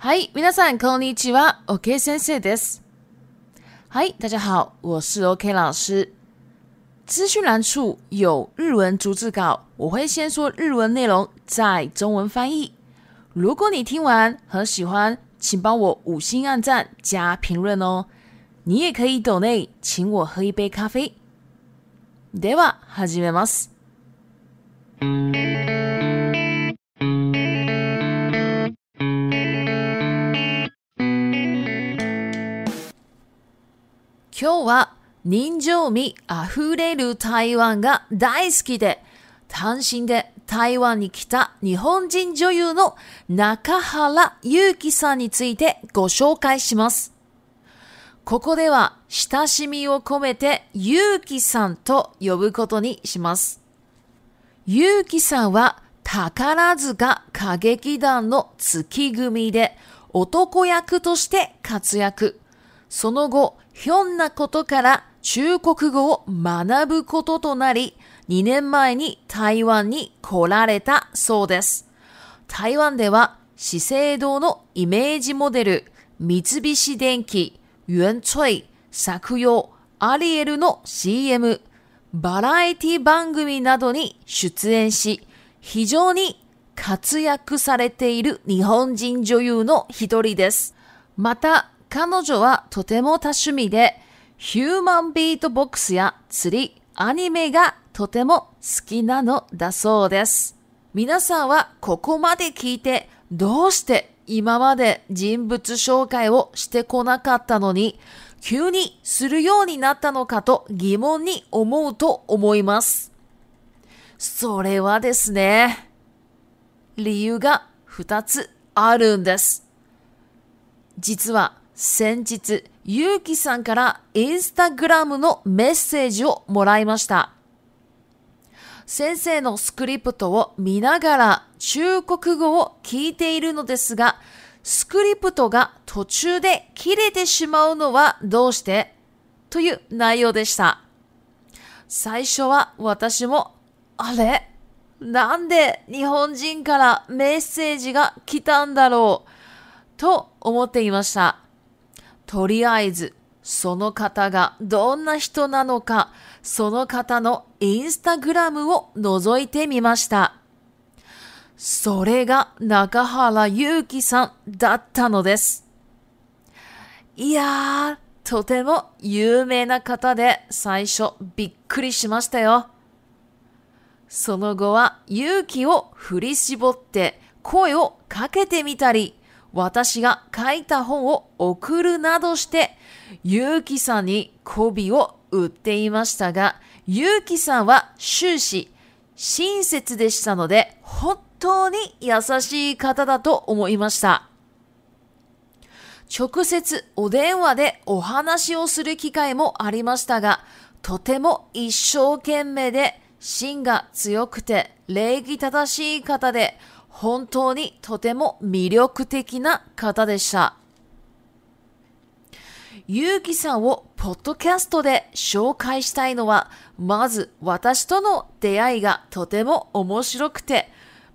Hi, みさんこんにちは。OK, 先生です。i s 大家好，我是 OK 老师。资讯栏处有日文逐字稿，我会先说日文内容，再中文翻译。如果你听完很喜欢，请帮我五星按赞加评论哦。你也可以 d o n 请我喝一杯咖啡。では、始めます。今日は人情味あふれる台湾が大好きで、単身で台湾に来た日本人女優の中原祐希さんについてご紹介します。ここでは親しみを込めて祐希さんと呼ぶことにします。祐希さんは宝塚歌劇団の月組で男役として活躍。その後、ひょんなことから中国語を学ぶこととなり、2年前に台湾に来られたそうです。台湾では資生堂のイメージモデル、三菱電機、ョイ作用、アリエルの CM、バラエティ番組などに出演し、非常に活躍されている日本人女優の一人です。また、彼女はとても多趣味で、ヒューマンビートボックスや釣り、アニメがとても好きなのだそうです。皆さんはここまで聞いてどうして今まで人物紹介をしてこなかったのに急にするようになったのかと疑問に思うと思います。それはですね、理由が2つあるんです。実は先日、ゆうきさんからインスタグラムのメッセージをもらいました。先生のスクリプトを見ながら中国語を聞いているのですが、スクリプトが途中で切れてしまうのはどうしてという内容でした。最初は私も、あれなんで日本人からメッセージが来たんだろうと思っていました。とりあえず、その方がどんな人なのか、その方のインスタグラムを覗いてみました。それが中原祐希さんだったのです。いやー、とても有名な方で最初びっくりしましたよ。その後は勇気を振り絞って声をかけてみたり、私が書いた本を送るなどして、ゆうきさんに媚びを売っていましたが、ゆうきさんは終始親切でしたので、本当に優しい方だと思いました。直接お電話でお話をする機会もありましたが、とても一生懸命で、芯が強くて礼儀正しい方で、本当にとても魅力的な方でした。ゆうきさんをポッドキャストで紹介したいのは、まず私との出会いがとても面白くて、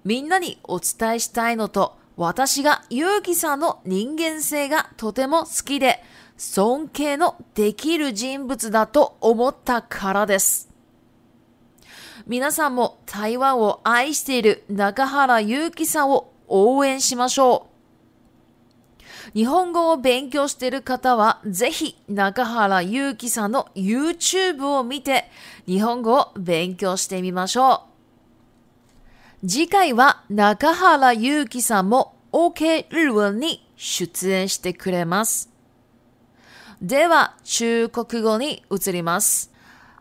みんなにお伝えしたいのと、私がゆうきさんの人間性がとても好きで、尊敬のできる人物だと思ったからです。皆さんも台湾を愛している中原祐希さんを応援しましょう。日本語を勉強している方は、ぜひ中原祐希さんの YouTube を見て、日本語を勉強してみましょう。次回は中原祐希さんも OK 日文に出演してくれます。では、中国語に移ります。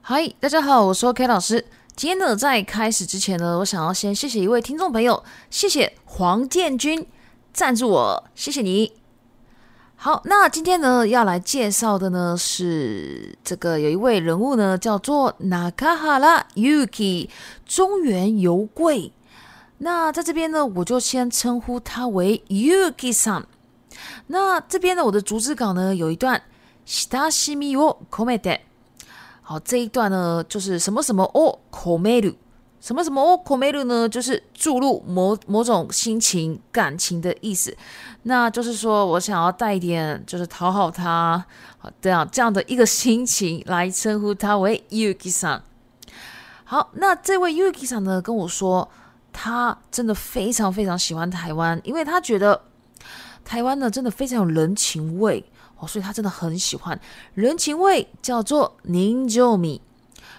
は嗨，大家好，我是 K 老师。今天呢，在开始之前呢，我想要先谢谢一位听众朋友，谢谢黄建军赞助我，谢谢你。好，那今天呢要来介绍的呢是这个有一位人物呢叫做 h 卡哈拉 Yuki 中原油贵，那在这边呢，我就先称呼他为 Yuki-san。那这边呢，我的竹字稿呢有一段「下し身を込めて」。好，这一段呢，就是什么什么哦 c o m e r u 什么什么哦 c o m e r u 呢，就是注入某某种心情、感情的意思。那就是说我想要带一点，就是讨好他，这样这样的一个心情来称呼他为 Yuki-san。好，那这位 Yuki-san 呢，跟我说他真的非常非常喜欢台湾，因为他觉得台湾呢，真的非常有人情味。哦，所以他真的很喜欢人情味，叫做宁 i 米。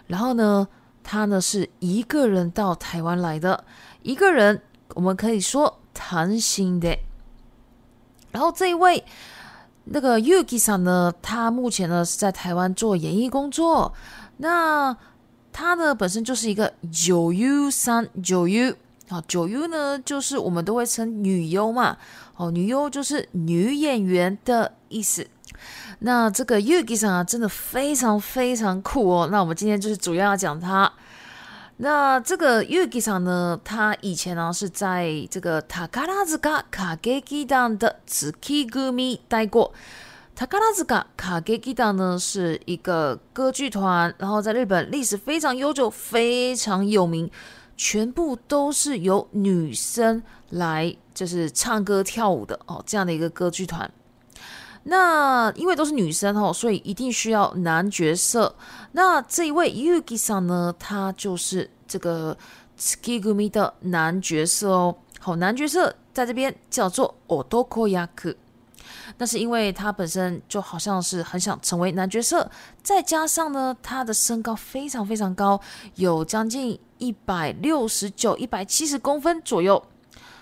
然后呢，他呢是一个人到台湾来的，一个人，我们可以说谈心的。然后这一位那个 y u k i s 呢，他目前呢是在台湾做演艺工作。那他呢本身就是一个九 U 三九 U 啊，九 U 呢就是我们都会称女优嘛，哦，女优就是女演员的意思。那这个 y 月 i 上啊，真的非常非常酷哦。那我们今天就是主要要讲它。那这个 y 月 i 上呢，它以前呢是在这个塔卡拉ズカ卡ゲキ当的のツキ組待过。塔卡拉ズカ卡ゲキ当呢是一个歌剧团，然后在日本历史非常悠久，非常有名，全部都是由女生来就是唱歌跳舞的哦，这样的一个歌剧团。那因为都是女生哦，所以一定需要男角色。那这一位 y u k i 上呢，他就是这个 Tsukigumi 的男角色哦。好，男角色在这边叫做 Otoko Yaku。那是因为他本身就好像是很想成为男角色，再加上呢他的身高非常非常高，有将近一百六十九、一百七十公分左右，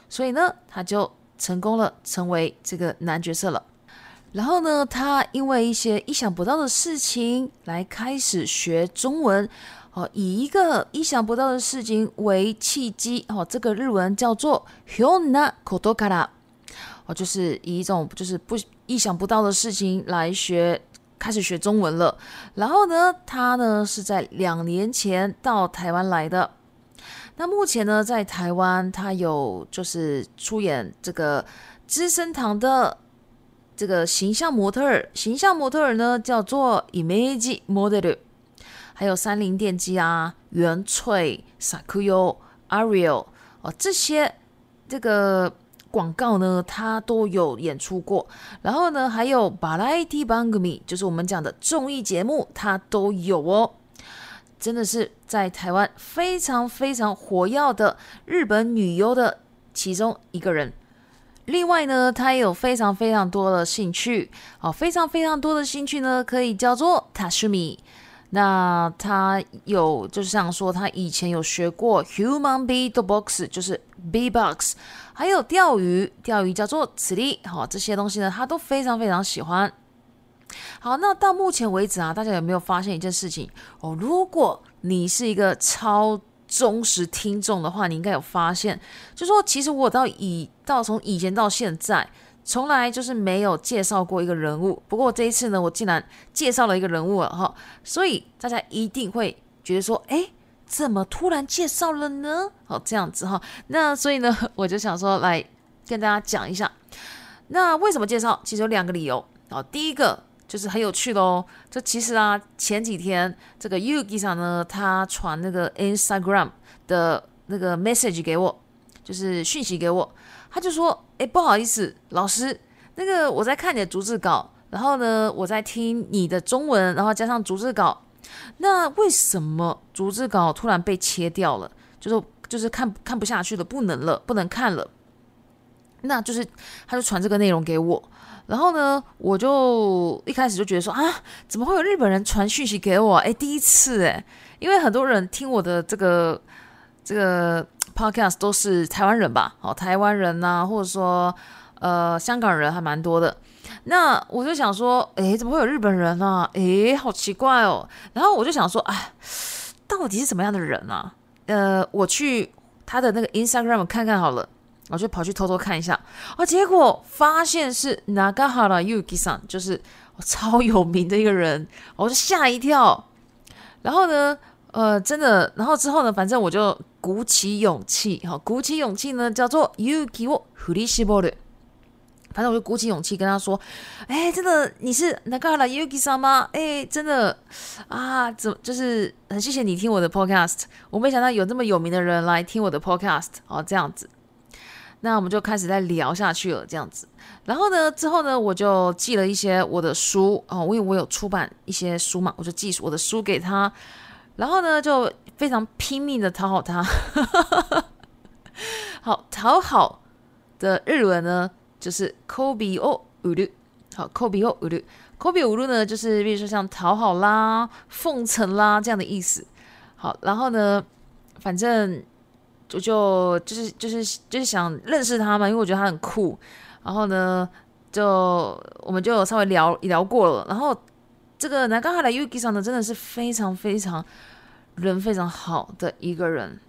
所以呢他就成功了成为这个男角色了。然后呢，他因为一些意想不到的事情来开始学中文，哦，以一个意想不到的事情为契机，哦，这个日文叫做 “hiona kotokara”，哦，就是以一种就是不意想不到的事情来学，开始学中文了。然后呢，他呢是在两年前到台湾来的。那目前呢，在台湾他有就是出演这个资生堂的。这个形象模特儿，形象模特儿呢叫做 Image Model，还有三菱电机啊、原翠、Sakuyo、Ariel 哦，这些这个广告呢，他都有演出过。然后呢，还有 Variety b a n g m i 就是我们讲的综艺节目，他都有哦。真的是在台湾非常非常火药的日本女优的其中一个人。另外呢，他也有非常非常多的兴趣，哦，非常非常多的兴趣呢，可以叫做 t 塔 m i 那他有就是说，他以前有学过 human beat box，就是 beat box，还有钓鱼，钓鱼叫做此地，好，这些东西呢，他都非常非常喜欢。好，那到目前为止啊，大家有没有发现一件事情？哦，如果你是一个超忠实听众的话，你应该有发现，就说其实我到以到从以前到现在，从来就是没有介绍过一个人物。不过这一次呢，我竟然介绍了一个人物了哈，所以大家一定会觉得说，哎，怎么突然介绍了呢？好，这样子哈，那所以呢，我就想说来跟大家讲一下，那为什么介绍？其实有两个理由。好，第一个。就是很有趣的哦。这其实啊，前几天这个 y Ugi 上呢，他传那个 Instagram 的那个 message 给我，就是讯息给我。他就说：“哎，不好意思，老师，那个我在看你的逐字稿，然后呢，我在听你的中文，然后加上逐字稿。那为什么逐字稿突然被切掉了？就是就是看看不下去了，不能了，不能看了。那就是他就传这个内容给我。”然后呢，我就一开始就觉得说啊，怎么会有日本人传讯息给我？哎，第一次哎，因为很多人听我的这个这个 podcast 都是台湾人吧，好，台湾人呐，或者说呃香港人还蛮多的。那我就想说，哎，怎么会有日本人呢？哎，好奇怪哦。然后我就想说，哎，到底是什么样的人啊？呃，我去他的那个 Instagram 看看好了。我就跑去偷偷看一下，哦，结果发现是 Nagahara Yuki-san，就是超有名的一个人，我就吓一跳。然后呢，呃，真的，然后之后呢，反正我就鼓起勇气，哈，鼓起勇气呢，叫做 Yukiwo h u l i s h i b o r 反正我就鼓起勇气跟他说：“哎，真的，你是 Nagahara Yuki-san 吗？哎，真的啊，怎么就是很谢谢你听我的 podcast。我没想到有这么有名的人来听我的 podcast，哦，这样子。”那我们就开始在聊下去了，这样子。然后呢，之后呢，我就寄了一些我的书啊，因为我有出版一些书嘛，我就寄我的书给他。然后呢，就非常拼命的讨好他。好，讨好的日文呢，就是 k o b e o uru”。好 k o b e o u r u k o b e uru” 呢，就是比如说像讨好啦、奉承啦这样的意思。好，然后呢，反正。就就就是就是就是想认识他嘛，因为我觉得他很酷。然后呢，就我们就有稍微聊聊过了。然后这个南加哈莱 Uki 上呢，真的是非常非常人非常好的一个人。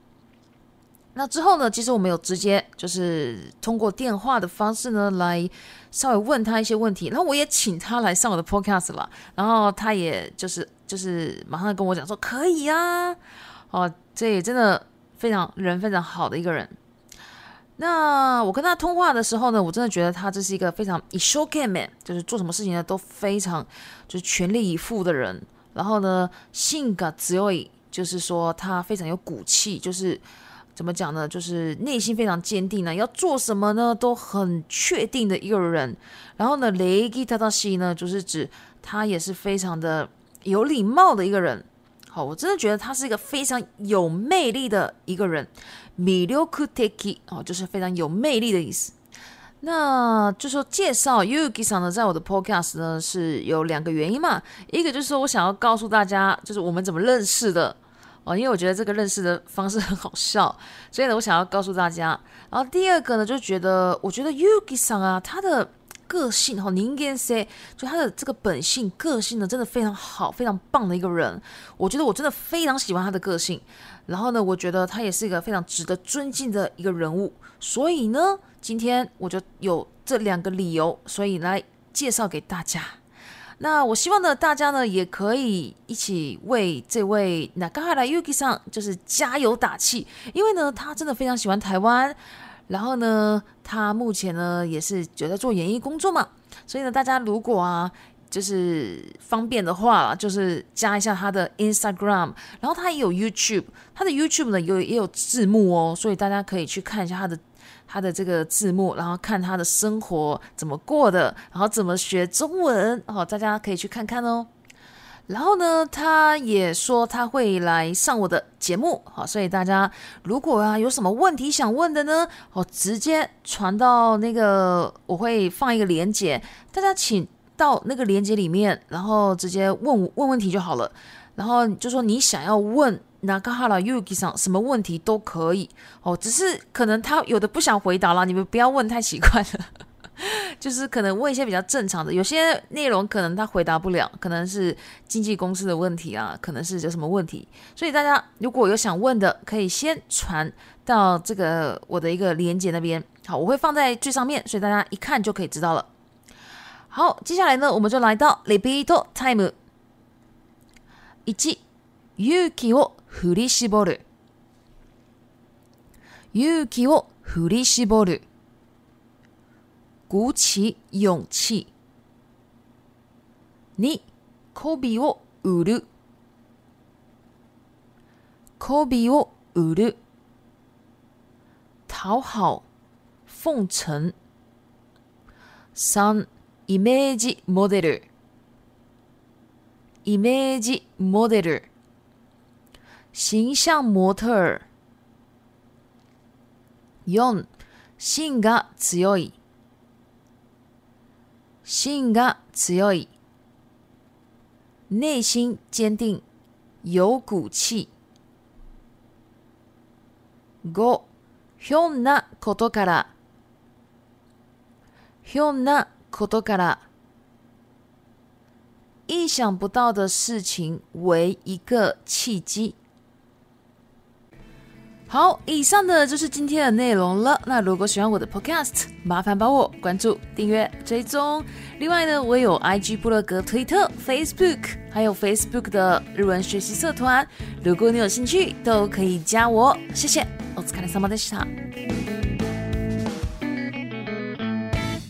那之后呢，其实我们有直接就是通过电话的方式呢来稍微问他一些问题。然后我也请他来上我的 Podcast 了。然后他也就是就是马上跟我讲说可以啊。哦，这也真的。非常人非常好的一个人，那我跟他通话的时候呢，我真的觉得他这是一个非常 isho kan man，就是做什么事情呢都非常就是全力以赴的人。然后呢，性格只有就是说他非常有骨气，就是怎么讲呢？就是内心非常坚定呢，要做什么呢都很确定的一个人。然后呢，雷吉他到西呢，就是指他也是非常的有礼貌的一个人。好，我真的觉得他是一个非常有魅力的一个人 m i 库特 u k u t k 哦，就是非常有魅力的意思。那就说介绍 y u k i 桑呢，在我的 Podcast 呢是有两个原因嘛，一个就是我想要告诉大家，就是我们怎么认识的哦，因为我觉得这个认识的方式很好笑，所以呢，我想要告诉大家。然后第二个呢，就觉得我觉得 y u k i 桑啊，他的。个性哈，您应该说，就他的这个本性个性呢，真的非常好，非常棒的一个人。我觉得我真的非常喜欢他的个性。然后呢，我觉得他也是一个非常值得尊敬的一个人物。所以呢，今天我就有这两个理由，所以来介绍给大家。那我希望呢，大家呢也可以一起为这位那刚下来 UK i 上就是加油打气，因为呢，他真的非常喜欢台湾。然后呢，他目前呢也是就在做演艺工作嘛，所以呢，大家如果啊就是方便的话，就是加一下他的 Instagram，然后他也有 YouTube，他的 YouTube 呢有也有字幕哦，所以大家可以去看一下他的他的这个字幕，然后看他的生活怎么过的，然后怎么学中文哦，大家可以去看看哦。然后呢，他也说他会来上我的节目，好，所以大家如果啊有什么问题想问的呢，好，直接传到那个我会放一个链接，大家请到那个链接里面，然后直接问问问题就好了。然后就说你想要问哪个哈拉 y u k i 上什么问题都可以，哦，只是可能他有的不想回答了，你们不要问太奇怪了。就是可能问一些比较正常的，有些内容可能他回答不了，可能是经纪公司的问题啊，可能是有什么问题。所以大家如果有想问的，可以先传到这个我的一个连接那边，好，我会放在最上面，所以大家一看就可以知道了。好，接下来呢，我们就来到 repeat time 一，勇气を振り絞る，勇气を振り絞る。鼓起勇气。二，コビを売る。コビを売る。讨好、奉承。三、イメージモデル。イメージモデル。形象模特儿。四、心が強い。性格強い、内心坚定、有骨气。五、変なことから、変なことから、意想不到的事情为一个契机。好，以上的就是今天的内容了。那如果喜欢我的 Podcast，麻烦帮我关注、订阅、追踪。另外呢，我也有 IG、布洛格、推特、Facebook，还有 Facebook 的日文学习社团。如果你有兴趣，都可以加我。谢谢